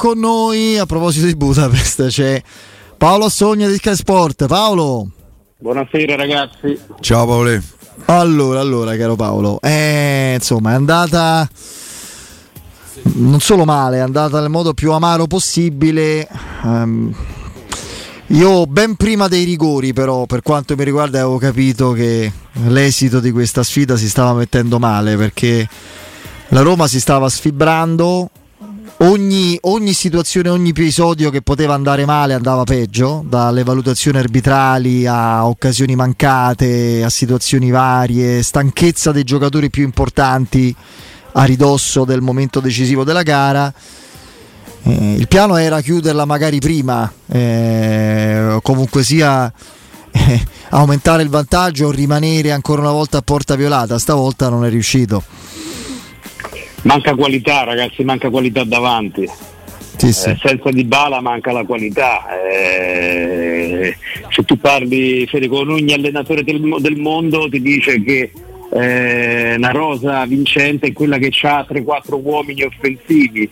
con noi a proposito di Budapest c'è Paolo Sogna di Sky Sport. Paolo. Buonasera ragazzi. Ciao Paolo. Allora, allora, caro Paolo, eh, insomma, è andata non solo male, è andata nel modo più amaro possibile. Um, io ben prima dei rigori, però, per quanto mi riguarda, avevo capito che l'esito di questa sfida si stava mettendo male perché la Roma si stava sfibrando. Ogni, ogni, situazione, ogni episodio che poteva andare male andava peggio, dalle valutazioni arbitrali a occasioni mancate, a situazioni varie, stanchezza dei giocatori più importanti a ridosso del momento decisivo della gara. Eh, il piano era chiuderla magari prima, eh, comunque sia eh, aumentare il vantaggio o rimanere ancora una volta a porta violata. Stavolta non è riuscito. Manca qualità, ragazzi, manca qualità davanti. Sì, sì. Eh, senza di bala manca la qualità. Eh, se tu parli Fede, con ogni allenatore del, del mondo ti dice che eh, una rosa vincente è quella che ha 3-4 uomini offensivi.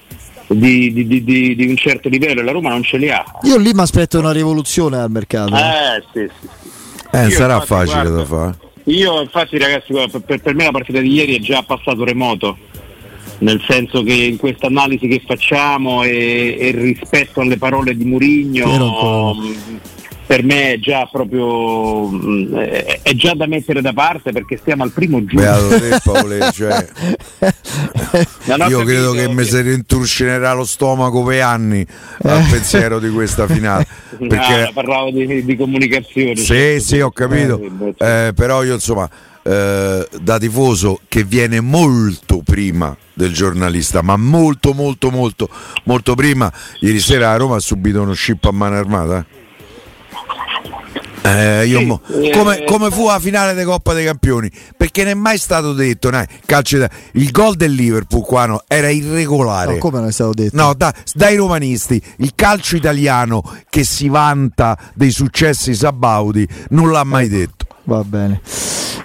Di, di, di, di, un certo livello la Roma non ce li ha. Io lì mi aspetto una rivoluzione al mercato. Eh, sì, sì, sì. Eh, sarà infatti, facile guarda, da fare. Io infatti ragazzi, per, per me la partita di ieri è già passato remoto nel senso che in questa analisi che facciamo e, e rispetto alle parole di Murigno per me è già proprio mm, è già da mettere da parte perché stiamo al primo giugno. Te, Paolo, cioè, io credo che mi si rinturcinerà lo stomaco per anni al eh. pensiero di questa finale perché no, parlavo di, di comunicazione sì certo. sì ho capito. Eh, eh, però io insomma eh, da tifoso che viene molto prima del giornalista, ma molto molto molto molto prima. Ieri sera a Roma ha subito uno scip a mano armata. Eh, io sì, mo, eh, come, come, fu la finale di Coppa dei Campioni? Perché non è mai stato detto, né, calcio, il gol del Liverpool qua no, era irregolare. No, come non è stato detto? No, da, dai romanisti, il calcio italiano che si vanta dei successi sabaudi non l'ha mai detto. Va bene.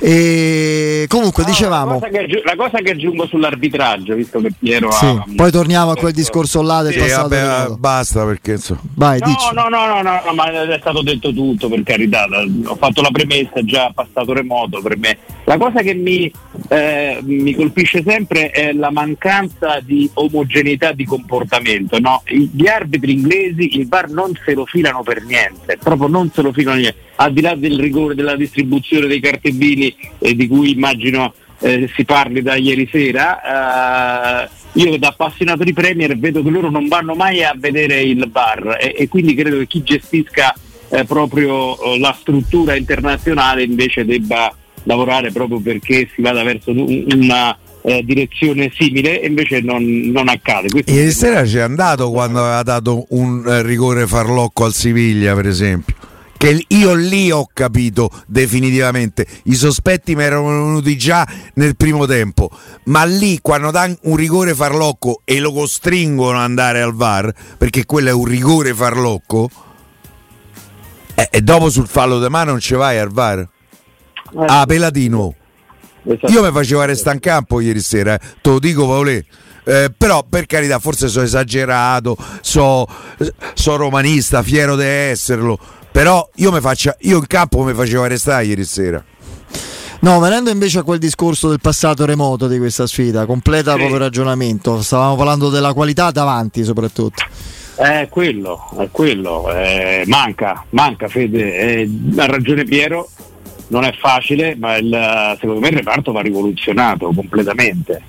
E comunque no, dicevamo. La cosa, che, la cosa, che, aggiungo sull'arbitraggio, visto che Piero sì, ha. Poi torniamo a quel discorso là del sì, passato. Vabbè, basta perché insomma. Vai, no, no, no, no, no, no, ma è stato detto tutto per carità. Ho fatto la premessa già passato remoto per me. La cosa che mi, eh, mi colpisce sempre è la mancanza di omogeneità di comportamento. No? Gli arbitri inglesi il bar non se lo filano per niente, proprio non se lo filano niente. Al di là del rigore della distribuzione dei cartellini eh, di cui immagino eh, si parli da ieri sera, eh, io da appassionato di Premier vedo che loro non vanno mai a vedere il bar e, e quindi credo che chi gestisca eh, proprio eh, la struttura internazionale invece debba lavorare proprio perché si vada verso una eh, direzione simile e invece non, non accade. Questo Ieri sera c'è andato quando aveva dato un eh, rigore farlocco al Siviglia per esempio che io lì ho capito definitivamente. I sospetti mi erano venuti già nel primo tempo, ma lì quando danno un rigore farlocco e lo costringono ad andare al VAR, perché quello è un rigore farlocco, eh, e dopo sul fallo di mano non ci vai al VAR. Eh. Ah, Pelatino. Esatto. Io mi facevo restare in campo ieri sera, eh. te lo dico Paolè. Eh, però per carità forse sono esagerato, sono so romanista, fiero di esserlo, però io, faccia, io in campo mi facevo arrestare ieri sera. No, venendo invece a quel discorso del passato remoto di questa sfida, completa sì. il proprio ragionamento. Stavamo parlando della qualità davanti soprattutto. È quello, è quello. Eh, manca, manca Fede. Eh, ha ragione Piero, non è facile, ma il, secondo me il reparto va rivoluzionato completamente.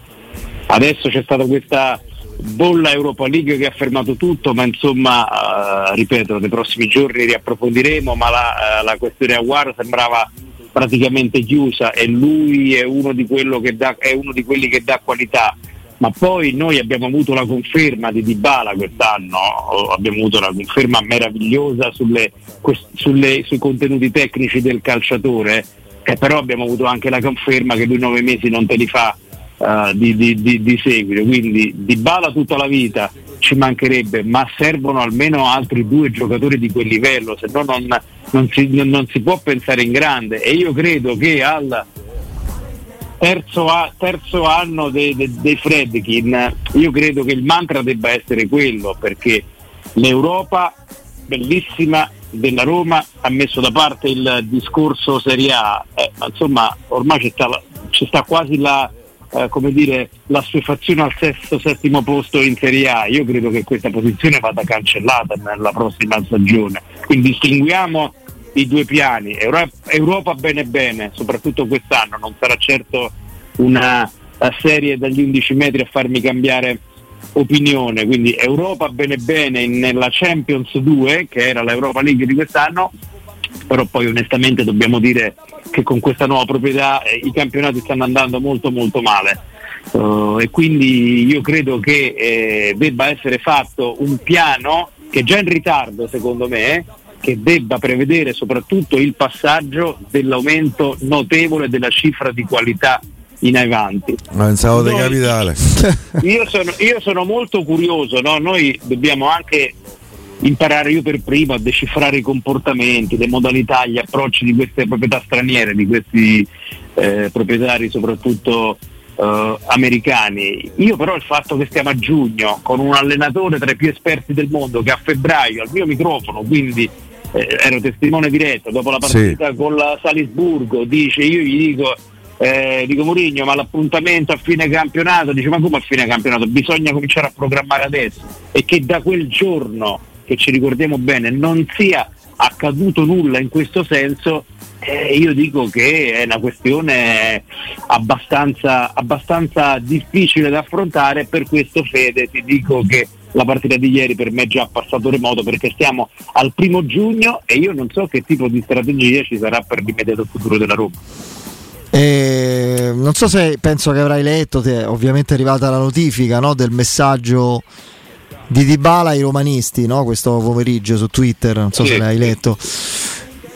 Adesso c'è stata questa bolla Europa League che ha fermato tutto, ma insomma, eh, ripeto, nei prossimi giorni riapprofondiremo, ma la, eh, la questione Aguar sembrava praticamente chiusa e lui è uno, dà, è uno, di quelli che dà qualità. Ma poi noi abbiamo avuto la conferma di Dybala quest'anno, abbiamo avuto la conferma meravigliosa sulle, sulle, sui contenuti tecnici del calciatore, e però abbiamo avuto anche la conferma che lui nove mesi non te li fa uh, di, di, di, di, seguito, quindi di bala tutta la vita ci mancherebbe, ma servono almeno altri due giocatori di quel livello, se no non, non, si, non si può pensare in grande. E io credo che al terzo, a, terzo anno dei, dei, dei Fredkin, io credo che il mantra debba essere quello, perché l'Europa bellissima della Roma ha messo da parte il discorso Serie A, eh, insomma ormai ci sta, ci sta quasi la, eh, come dire, l'assuefazione al sesto, settimo posto in Serie A. Io credo che questa posizione vada cancellata nella prossima stagione. Quindi distinguiamo i due piani. Europa, Europa bene bene, soprattutto quest'anno, non sarà certo una serie dagli 11 metri a farmi cambiare opinione, quindi Europa bene bene nella Champions 2, che era l'Europa League di quest'anno, però poi onestamente dobbiamo dire che con questa nuova proprietà eh, i campionati stanno andando molto molto male. Uh, e quindi io credo che eh, debba essere fatto un piano che è già in ritardo secondo me, che debba prevedere soprattutto il passaggio dell'aumento notevole della cifra di qualità in avanti. Pensavo di capitale. Io sono, io sono molto curioso, no? noi dobbiamo anche imparare io per primo a decifrare i comportamenti, le modalità, gli approcci di queste proprietà straniere, di questi eh, proprietari soprattutto eh, americani. Io però il fatto che stiamo a giugno con un allenatore tra i più esperti del mondo che a febbraio al mio microfono, quindi eh, ero testimone diretto dopo la partita sì. con la Salisburgo, dice io gli dico eh, dico Murigno ma l'appuntamento a fine campionato dice ma come a fine campionato bisogna cominciare a programmare adesso e che da quel giorno che ci ricordiamo bene non sia accaduto nulla in questo senso eh, io dico che è una questione abbastanza, abbastanza difficile da affrontare per questo Fede ti dico che la partita di ieri per me è già passato remoto perché stiamo al primo giugno e io non so che tipo di strategia ci sarà per l'immediato futuro della Roma. Eh, non so se penso che avrai letto, te, ovviamente è arrivata la notifica no, del messaggio di Dybala ai romanisti no, questo pomeriggio su Twitter, non so sì. se l'hai letto.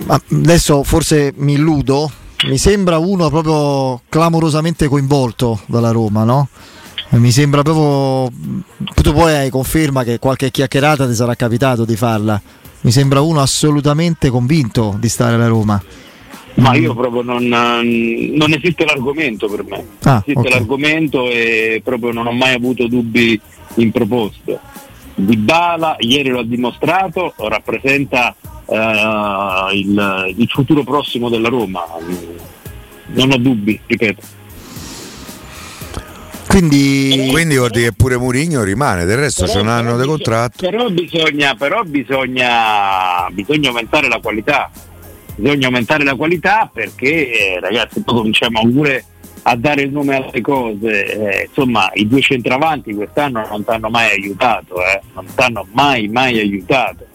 Ma adesso forse mi illudo, mi sembra uno proprio clamorosamente coinvolto dalla Roma, no? Mi sembra proprio. Tu poi hai conferma che qualche chiacchierata ti sarà capitato di farla. Mi sembra uno assolutamente convinto di stare alla Roma. Ma io proprio non, non esiste l'argomento per me. Ah, esiste okay. l'argomento e proprio non ho mai avuto dubbi in proposito. Di Bala ieri lo ha dimostrato, rappresenta uh, il, il futuro prossimo della Roma. Non ho dubbi, ripeto. Quindi, Quindi vuol dire che pure Murigno rimane, del resto c'è un anno di contratto. Però bisogna, però bisogna, bisogna aumentare la qualità bisogna aumentare la qualità perché eh, ragazzi poi cominciamo pure a dare il nome alle cose eh, insomma i due centravanti quest'anno non ti hanno mai aiutato eh, non ti hanno mai mai aiutato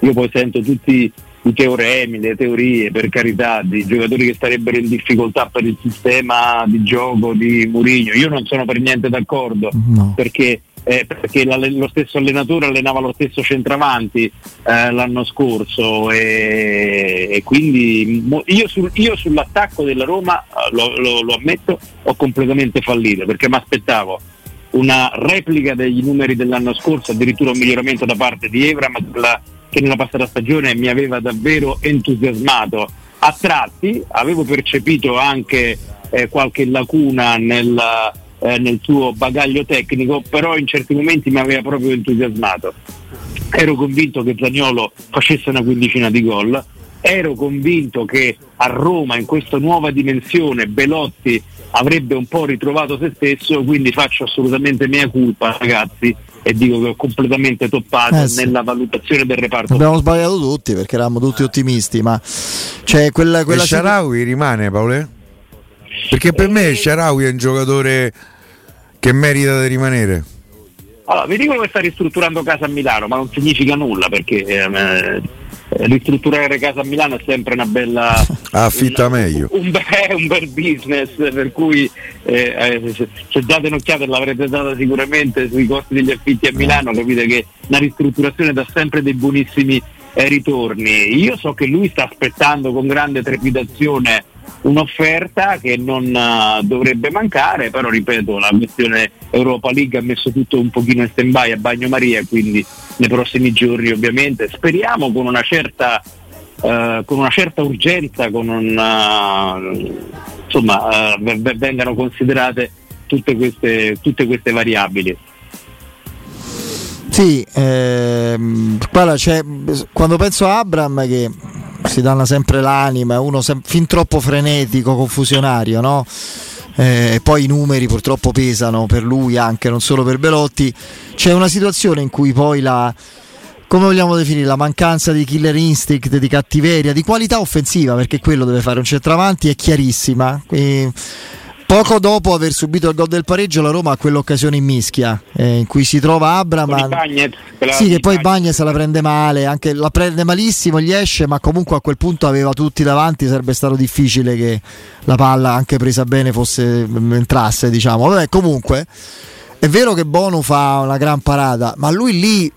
io poi sento tutti i teoremi, le teorie per carità di giocatori che starebbero in difficoltà per il sistema di gioco di Murigno io non sono per niente d'accordo no. perché eh, perché la, lo stesso allenatore allenava lo stesso centravanti eh, l'anno scorso e, e quindi mo, io, sul, io, sull'attacco della Roma, eh, lo, lo, lo ammetto, ho completamente fallito perché mi aspettavo una replica degli numeri dell'anno scorso, addirittura un miglioramento da parte di Evra, quella che nella passata stagione mi aveva davvero entusiasmato. A tratti avevo percepito anche eh, qualche lacuna nel, eh, nel suo bagaglio tecnico, però in certi momenti mi aveva proprio entusiasmato. Ero convinto che Zagnolo facesse una quindicina di gol, ero convinto che a Roma in questa nuova dimensione Belotti avrebbe un po' ritrovato se stesso, quindi faccio assolutamente mia colpa ragazzi e dico che ho completamente toppato eh sì. nella valutazione del reparto. Abbiamo sbagliato tutti perché eravamo tutti ottimisti, ma c'è quella, quella e Sharawi rimane Paolo? Perché per me Sharawi è un giocatore che merita di rimanere. Allora, vi dicono che sta ristrutturando casa a Milano, ma non significa nulla perché eh, ristrutturare casa a Milano è sempre una bella affitta un, meglio un, be- un, bel business per cui eh, eh, se, se date un'occhiata l'avrete data sicuramente sui costi degli affitti a Milano capite che la ristrutturazione dà sempre dei buonissimi eh, ritorni io so che lui sta aspettando con grande trepidazione un'offerta che non uh, dovrebbe mancare, però ripeto la questione Europa League ha messo tutto un pochino in stand by a bagnomaria, quindi nei prossimi giorni ovviamente speriamo con una certa eh, con una certa urgenza, con una, insomma, eh, vengano considerate tutte queste, tutte queste variabili. Sì, ehm, quando penso a Abram che si danno sempre l'anima, è uno sem- fin troppo frenetico, confusionario, no? Eh, poi i numeri purtroppo pesano per lui anche, non solo per Belotti. C'è una situazione in cui poi la, come vogliamo definire la mancanza di killer instinct, di cattiveria, di qualità offensiva, perché quello deve fare un centravanti, è chiarissima. E poco dopo aver subito il gol del pareggio, la Roma ha quell'occasione in mischia eh, in cui si trova Abram. Sì, che poi Bagnez la prende male, anche la prende malissimo, gli esce, ma comunque a quel punto aveva tutti davanti, sarebbe stato difficile che la palla, anche presa bene, fosse, entrasse. Diciamo. Vabbè, comunque è vero che Bono fa una gran parata, ma lui lì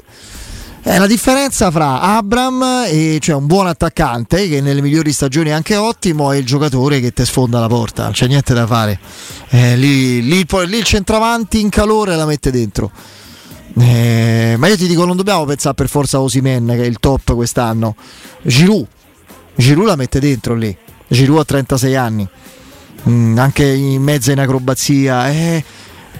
è la differenza fra Abram, e, cioè un buon attaccante che nelle migliori stagioni è anche ottimo, e il giocatore che ti sfonda la porta, non c'è niente da fare. Eh, lì, lì, lì, il centravanti in calore la mette dentro. Eh, ma io ti dico, non dobbiamo pensare per forza a Osimen, che è il top quest'anno. Giroud, Giroud la mette dentro lì. Giroud ha 36 anni, mm, anche in mezzo in acrobazia. Eh,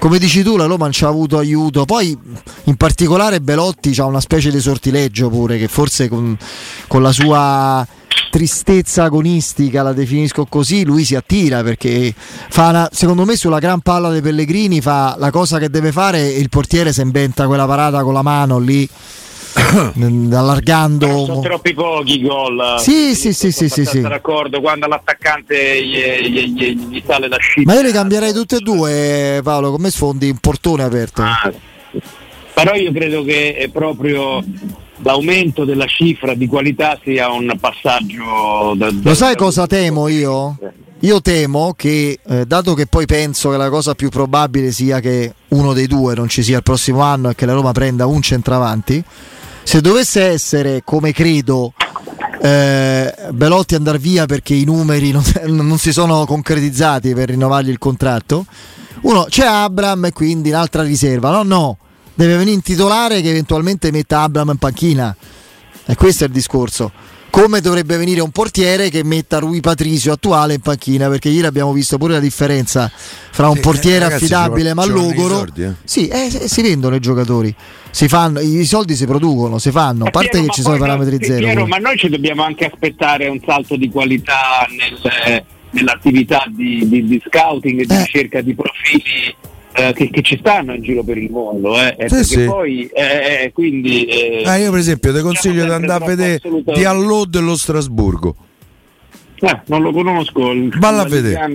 come dici tu la Roma non ci ha avuto aiuto. Poi in particolare Belotti ha una specie di sortileggio pure che forse con, con la sua tristezza agonistica, la definisco così, lui si attira perché fa una, secondo me sulla gran palla dei Pellegrini fa la cosa che deve fare e il portiere si inventa quella parata con la mano lì allargando sono troppi pochi gol sì sì sì sì sì, sì. d'accordo quando l'attaccante gli, gli, gli, gli sale la scia ma io li cambierei tutte e due Paolo come sfondi un portone aperto ah, però io credo che è proprio l'aumento della cifra di qualità sia un passaggio da, da, lo sai cosa temo io? Io temo che, eh, dato che poi penso che la cosa più probabile sia che uno dei due non ci sia il prossimo anno e che la Roma prenda un centravanti, se dovesse essere come credo eh, Belotti andare via perché i numeri non, non, si sono concretizzati per rinnovargli il contratto uno c'è Abram e quindi un'altra riserva. No no deve venire in titolare che eventualmente metta Abram in panchina. E questo è il discorso come dovrebbe venire un portiere che metta Rui Patricio attuale in panchina perché ieri abbiamo visto pure la differenza fra un sì, portiere eh, ragazzi, affidabile ma logoro eh? sì, eh, si vendono i giocatori si fanno, i soldi si producono, si fanno, a parte Piero, che ci sono i parametri zero. Piero, ma noi ci dobbiamo anche aspettare un salto di qualità nel, nell'attività di, di, di scouting e di eh. ricerca di profili eh, che, che, ci stanno in giro per il mondo. Eh, sì, sì. Poi, eh, eh quindi, eh, ah, io per esempio ti consiglio di andare a vedere di Allò dello Strasburgo. Eh, non lo conosco. Valla a vedere,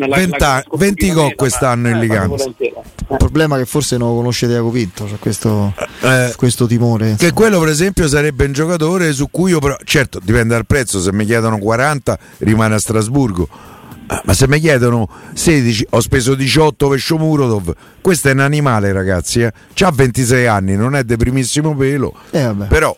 20, gol quest'anno in Liganza. Il problema è che forse non lo conosce Diaco Pinto, c'è questo, eh, questo timore. Che quello per esempio sarebbe un giocatore su cui io però, certo dipende dal prezzo, se mi chiedono 40 rimane a Strasburgo. Ah, ma se mi chiedono 16, ho speso 18 per Shomurodov. Questo è un animale, ragazzi. Eh? Ha 26 anni, non è di primissimo pelo. Eh, però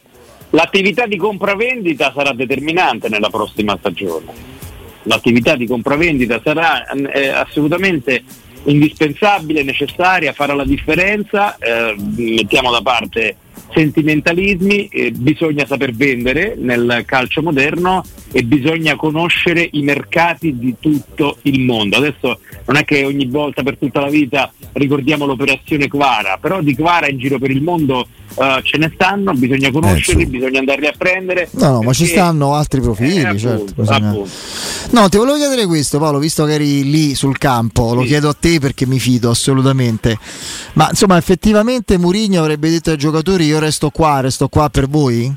l'attività di compravendita sarà determinante nella prossima stagione. L'attività di compravendita sarà eh, assolutamente indispensabile, necessaria, farà la differenza, eh, mettiamo da parte sentimentalismi, eh, bisogna saper vendere nel calcio moderno e bisogna conoscere i mercati di tutto il mondo. Adesso non è che ogni volta per tutta la vita ricordiamo l'operazione Quara, però di Quara in giro per il mondo uh, ce ne stanno, bisogna conoscerli, eh, sì. bisogna andarli a prendere. No, no ma ci stanno altri profili, eh, certo. Bisogna... No, ti volevo chiedere questo Paolo, visto che eri lì sul campo, lo sì. chiedo a te perché mi fido assolutamente. Ma insomma, effettivamente Murigno avrebbe detto ai giocatori io resto qua, resto qua per voi?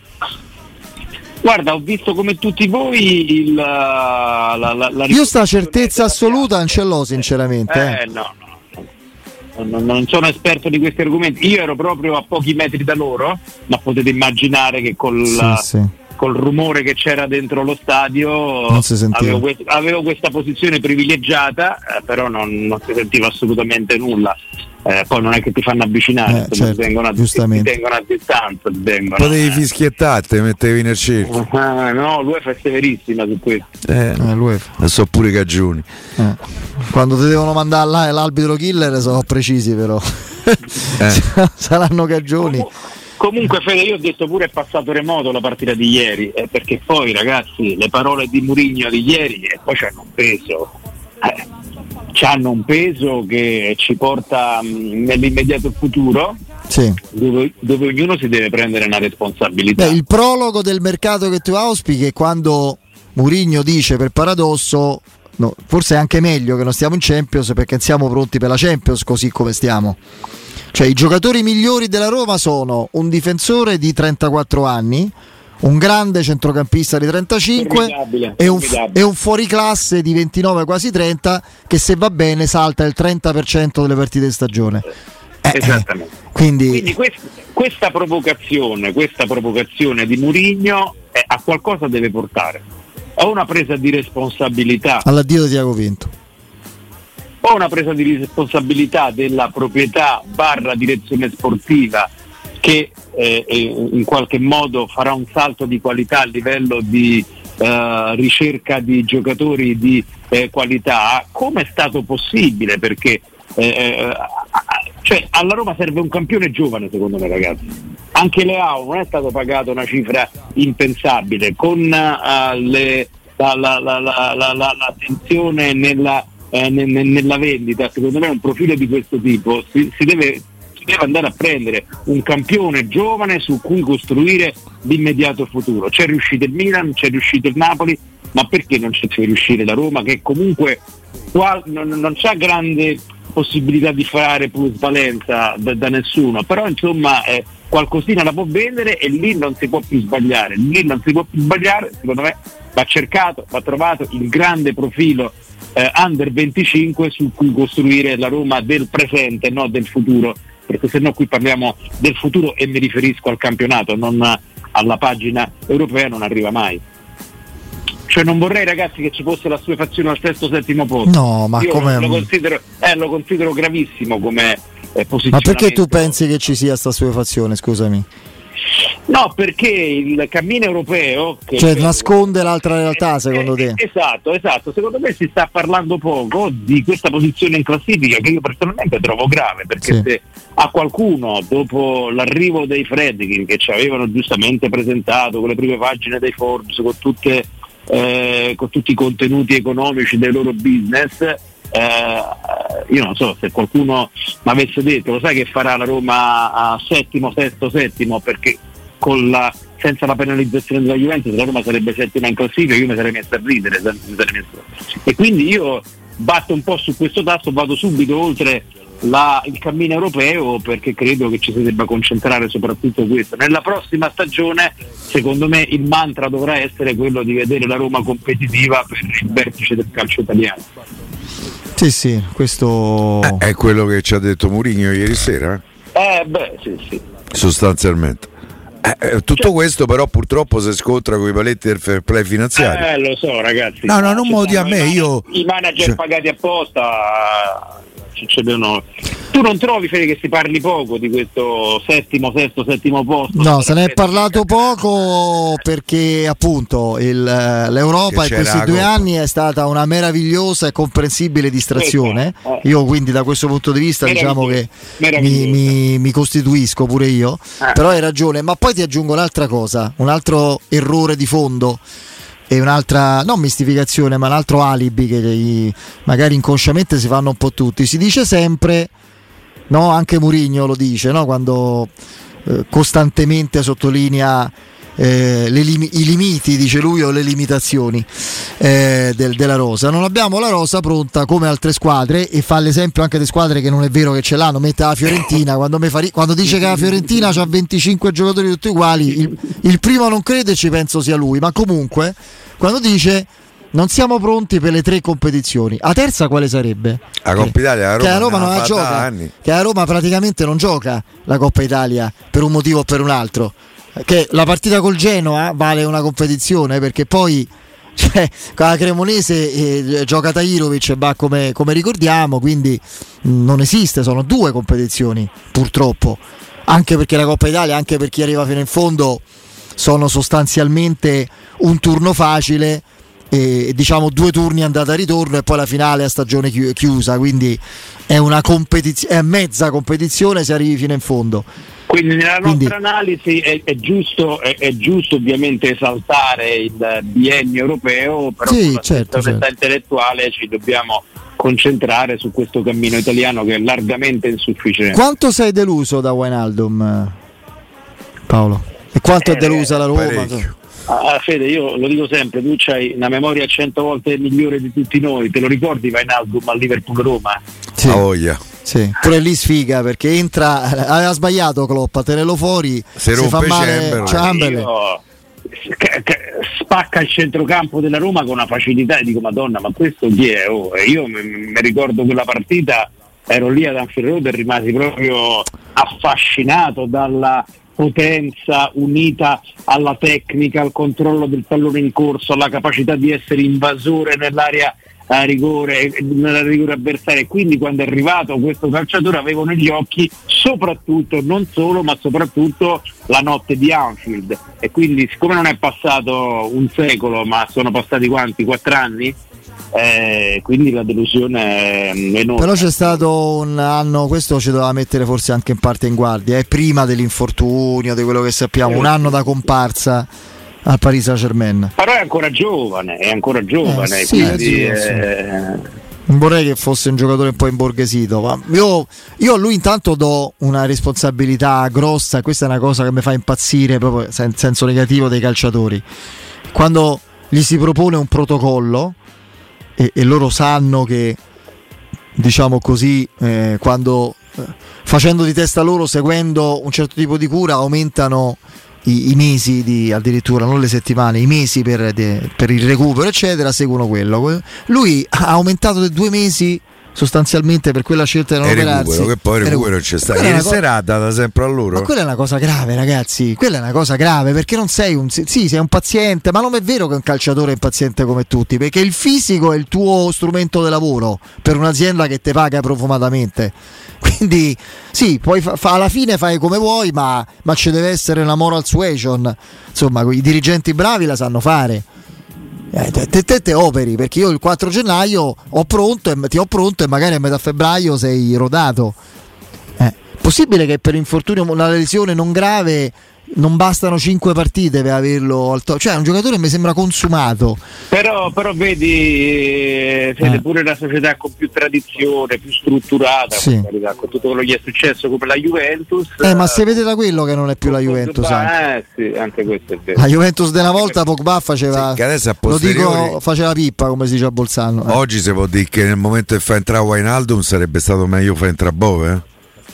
Guarda, ho visto come tutti voi il, la, la, la Io sta certezza assoluta non ce l'ho sinceramente. Eh, eh. No, no, non sono esperto di questi argomenti. Io ero proprio a pochi metri da loro, ma potete immaginare che col, sì, sì. Col rumore che c'era dentro lo stadio avevo, quest- avevo, questa posizione privilegiata, eh, però non, non si sentiva assolutamente nulla eh, poi non è che ti fanno avvicinare, eh, certo, ti, tengono a, ti, tengono a distanza. Ti tengono, Potevi eh. fischiettare, te mettevi nel cerchio. Uh, no, l'UEFA è severissima su questo. Eh, eh. So pure cagioni. Eh. Quando ti devono mandare là, l'arbitro killer sono precisi però. Eh. Saranno cagioni. Comunque Fede, io ho detto pure è passato remoto la partita di ieri, eh, perché poi ragazzi le parole di Murigno di ieri e eh, poi hanno un peso. Eh, hanno un peso che ci porta mh, mm, nell'immediato futuro sì. dove, dove, ognuno si deve prendere una responsabilità. Beh, il prologo del mercato che tu auspichi è quando Murigno dice per paradosso no, forse è anche meglio che non stiamo in Champions perché siamo pronti per la Champions così come stiamo. Cioè i giocatori migliori della Roma sono un difensore di 34 anni, un grande centrocampista di 35 e un, e un fuoriclasse di 29 quasi 30 che se va bene salta il 30% delle partite di stagione. Eh, eh, Esattamente. Quindi, quindi questa, questa, provocazione, questa provocazione di Murigno eh, a qualcosa deve portare. A una presa di responsabilità. All'addio di Tiago Vinto o una presa di responsabilità della proprietà barra direzione sportiva che eh, in qualche modo farà un salto di qualità a livello di eh, ricerca di giocatori di eh, qualità, come è stato possibile? Perché eh, eh, cioè, alla Roma serve un campione giovane secondo me ragazzi. Anche Leao non è stato pagato una cifra impensabile, con uh, le, la, la, la, l'attenzione nella eh, nella vendita, secondo me un profilo di questo tipo si, si, deve, si, deve, andare a prendere un campione giovane su cui costruire l'immediato futuro. C'è riuscito il Milan, c'è riuscito il Napoli, ma perché non c'è riuscire la Roma che comunque qua, non, non c'ha grande possibilità di fare plusvalenza da, da nessuno, però insomma eh, qualcosina la può vendere e lì non si può più sbagliare, lì non si può più sbagliare, secondo me va cercato, va trovato il grande profilo eh, under 25 su cui costruire la Roma del presente, no del futuro, perché se no qui parliamo del futuro e mi riferisco al campionato, non alla pagina europea, non arriva mai. Cioè non vorrei ragazzi che ci fosse la sua fazione al sesto settimo posto. No, ma Io come... lo considero, eh, lo considero gravissimo come eh, Ma perché tu pensi che ci sia questa fazione, scusami? No, perché il cammino europeo... cioè nasconde l'altra realtà secondo te? Esatto, esatto. Secondo me si sta parlando poco di questa posizione in classifica che io personalmente trovo grave, perché sì. se a qualcuno dopo l'arrivo dei Fredkin che ci avevano giustamente presentato con le prime pagine dei Forbes, con, tutte, eh, con tutti i contenuti economici del loro business, eh, io non so se qualcuno mi avesse detto lo sai che farà la Roma a settimo, sesto, settimo perché la, senza la penalizzazione della Juventus la Roma sarebbe settima in classifica io mi sarei messo a ridere messo. e quindi io batto un po' su questo tasto vado subito oltre la, il cammino europeo perché credo che ci si debba concentrare soprattutto questo nella prossima stagione secondo me il mantra dovrà essere quello di vedere la Roma competitiva per il vertice del calcio italiano sì, sì, questo eh, è quello che ci ha detto Mourinho ieri sera. Eh, beh, sì, sì. Sostanzialmente. Eh, eh tutto cioè, questo però purtroppo si scontra con i paletti del fair play finanziario. Eh, lo so ragazzi. No, no, non modi a me, io... I manager cioè... pagati apposta succedono. Tu non trovi Fede che si parli poco di questo settimo, sesto, settimo posto? No, se ne è parlato poco perché appunto il, l'Europa in questi due anni è stata una meravigliosa e comprensibile distrazione. Eh. Io quindi da questo punto di vista diciamo che mi, mi, mi, costituisco pure io, eh. però hai ragione, ma poi ti aggiungo un'altra cosa, un altro errore di fondo e un'altra, non mistificazione, ma un altro alibi che magari inconsciamente si fanno un po' tutti. Si dice sempre, no? anche Murigno lo dice, no? quando eh, costantemente sottolinea eh, lim- i limiti, dice lui, o le limitazioni eh, del- della rosa. Non abbiamo la rosa pronta come altre squadre e fa l'esempio anche di squadre che non è vero che ce l'hanno, mette la Fiorentina, quando, ri- quando dice che la Fiorentina ha 25 giocatori tutti uguali, il, il primo non crede ci penso sia lui, ma comunque quando dice non siamo pronti per le tre competizioni. A terza quale sarebbe? La Coppa Italia, la Roma, che la Roma non la gioca, anni. che la Roma praticamente non gioca la Coppa Italia per un motivo o per un altro che la partita col Genoa vale una competizione perché poi cioè, la Cremonese eh, gioca Tajirovic e va come, come, ricordiamo quindi non esiste, sono due competizioni purtroppo. Anche perché la Coppa Italia, anche per chi arriva fino in fondo sono sostanzialmente un turno facile e diciamo due turni andata e ritorno e poi la finale a stagione chiusa quindi è una competizione, è mezza competizione se arrivi fino in fondo. Quindi nella Quindi, nostra analisi è, è, giusto, è, è, giusto, ovviamente esaltare il biennio europeo, però sì, con la certo, certo. intellettuale ci dobbiamo concentrare su questo cammino italiano che è largamente insufficiente. Quanto sei deluso da Wijnaldum, Paolo? E quanto eh, è delusa la Roma? Parecchio. Ah, Fede, io lo dico sempre, tu hai una memoria cento volte migliore di tutti noi, te lo ricordi Vainaldum al Liverpool Roma? Sì. A voglia. Sì, pure lì sfiga perché entra, aveva sbagliato Klopp a tenerlo fuori, si, si fa male Chamberlain. spacca il centrocampo della Roma con una facilità e dico Madonna ma questo chi è? Oh, io mi ricordo quella partita ero lì ad Anfield Road e rimasi proprio affascinato dalla potenza unita alla tecnica, al controllo del pallone in corso, alla capacità di essere invasore nell'area a rigore, nella rigore avversaria. Quindi quando è arrivato questo calciatore avevo negli occhi soprattutto, non solo, ma soprattutto la notte di Anfield. E quindi siccome non è passato un secolo, ma sono passati quanti? Quattro anni? eh, quindi la delusione è enorme. Però c'è stato un anno, questo ci doveva mettere forse anche in parte in guardia, è prima dell'infortunio, di quello che sappiamo, un anno da comparsa al Paris Saint Germain. Però è ancora giovane, è ancora giovane, eh, sì, quindi, eh, non vorrei che fosse un giocatore un po' imborghesito, io, io, a lui intanto do una responsabilità grossa, questa è una cosa che mi fa impazzire proprio in senso negativo dei calciatori. Quando gli si propone un protocollo e, e loro sanno che, diciamo così, eh, quando eh, facendo di testa loro, seguendo un certo tipo di cura, aumentano i, i mesi, di, addirittura non le settimane, i mesi per, de, per il recupero, eccetera, seguono quello. Lui ha aumentato di due mesi sostanzialmente per quella scelta di non operarsi che poi recupero c'è stato ieri sera ha dato sempre a loro. Ma quella è una cosa grave ragazzi quella è una cosa grave perché non sei un sì sei un paziente ma non è vero che un calciatore è paziente come tutti perché il fisico è il tuo strumento di lavoro per un'azienda che ti paga profumatamente. Quindi sì poi fa, fa, alla fine fai come vuoi ma, ma ci deve essere una moral suasion. Insomma i dirigenti bravi la sanno fare eh, te, te, te, operi perché io il 4 gennaio ho pronto e, ti ho pronto e magari a metà febbraio sei rodato. Eh, possibile che per infortunio una lesione non grave non bastano 5 partite per averlo al top. Cioè, è un giocatore che mi sembra consumato. Però, però vedi, Fede, eh. pure la società con più tradizione, più strutturata, sì. con tutto quello che gli è successo come la Juventus. Eh, ma se vede da quello che non è più la Juventus. Pogba, eh, sì, anche questo è vero. La Juventus della volta Pogba faceva. Sì, lo dico, faceva pippa, come si dice a Bolzano. Eh. Oggi si può dire che nel momento che fa entrare Wijnaldum sarebbe stato meglio far entrare Bove.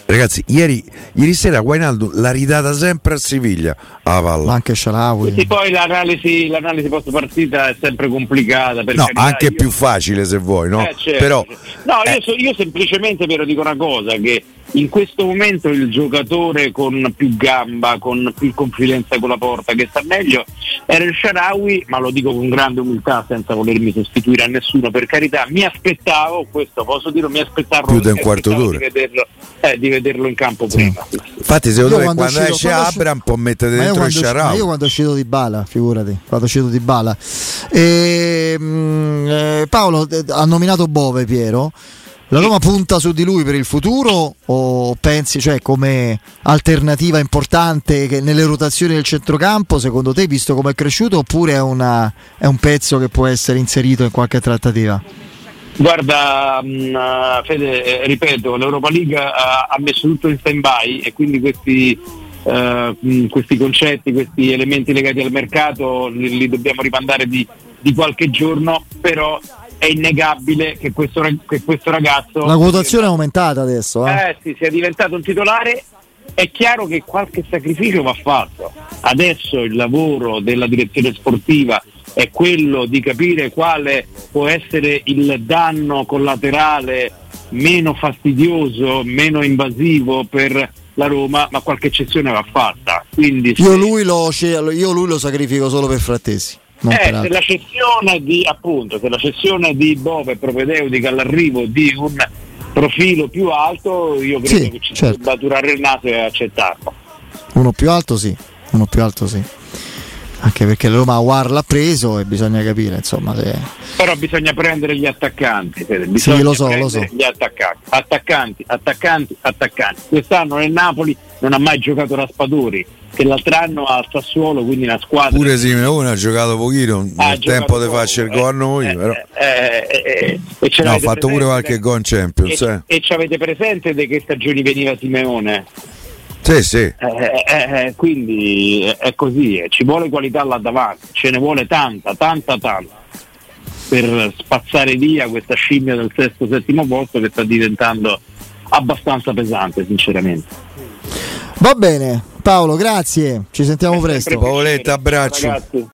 Ragazzi, ieri, ieri sera Guainaldo l'ha ridata sempre a Siviglia a palla. Anche Sharawi. Sì, poi l'analisi, l'analisi post partita è sempre complicata. no, carità, anche io... più facile se vuoi, no? Eh, certo. Però, no, io, eh. so, io semplicemente però dico una cosa, che in questo momento il giocatore con più gamba, con più confidenza con la porta, che sta meglio, era il Sharawi, ma lo dico con grande umiltà senza volermi sostituire a nessuno, per carità, mi aspettavo, questo posso dire, mi aspettavo più di un quarto d'ora. Di vederlo, eh, di vederlo in campo prima. Infatti secondo me quando, quando esce Abram può mettere dentro il Sharawi. Ma io quando è uscito di Bala, figurati, quando è uscito di Bala. E, ehm, eh, Paolo eh, ha nominato Bove Piero. La Roma punta su di lui per il futuro o pensi cioè, come alternativa importante nelle rotazioni del centrocampo, secondo te, visto come è cresciuto, oppure è, una, è un pezzo che può essere inserito in qualche trattativa? Guarda, mh, mm, Fede, eh, ripeto, l'Europa League ha, ha, messo tutto in stand-by e quindi questi, uh, questi concetti, questi elementi legati al mercato li, li dobbiamo rimandare di, di qualche giorno, però è innegabile che questo, che questo ragazzo... La quotazione è aumentata adesso. Eh? eh sì, sia diventato un titolare. È chiaro che qualche sacrificio va fatto. Adesso il lavoro della direzione sportiva è quello di capire quale può essere il danno collaterale meno fastidioso, meno invasivo per la Roma, ma qualche eccezione va fatta. Quindi io, lui lo, io lui lo sacrifico solo per Frattesi. Eh, se la cessione di appunto, se la cessione di Bove è propedeutica all'arrivo di un profilo più alto, io credo sì, che ci certo. debba durare il naso e accettarlo. Uno più alto sì, uno più alto sì. Anche perché Roma War l'ha preso e bisogna capire, insomma. Se... Però bisogna prendere gli attaccanti. Bisogna sì, lo so, lo so. Gli attaccanti, attaccanti, attaccanti, attaccanti. Quest'anno nel Napoli non ha mai giocato Raspadori, che l'altro anno al Sassuolo, quindi una squadra. Pure Simeone ha giocato pochino, ha nel tempo di farci il gol a noi. Eh, però. Eh, eh, no, ha fatto pure qualche gol in Champions. E, eh. e ci avete presente di che stagioni veniva Simeone? Sì, sì. Eh, eh, quindi è così, ci vuole qualità là davanti, ce ne vuole tanta, tanta, tanta per spazzare via questa scimmia del sesto, settimo posto che sta diventando abbastanza pesante, sinceramente. Va bene, Paolo, grazie, ci sentiamo presto. Paoletta, abbraccio. Ragazzi.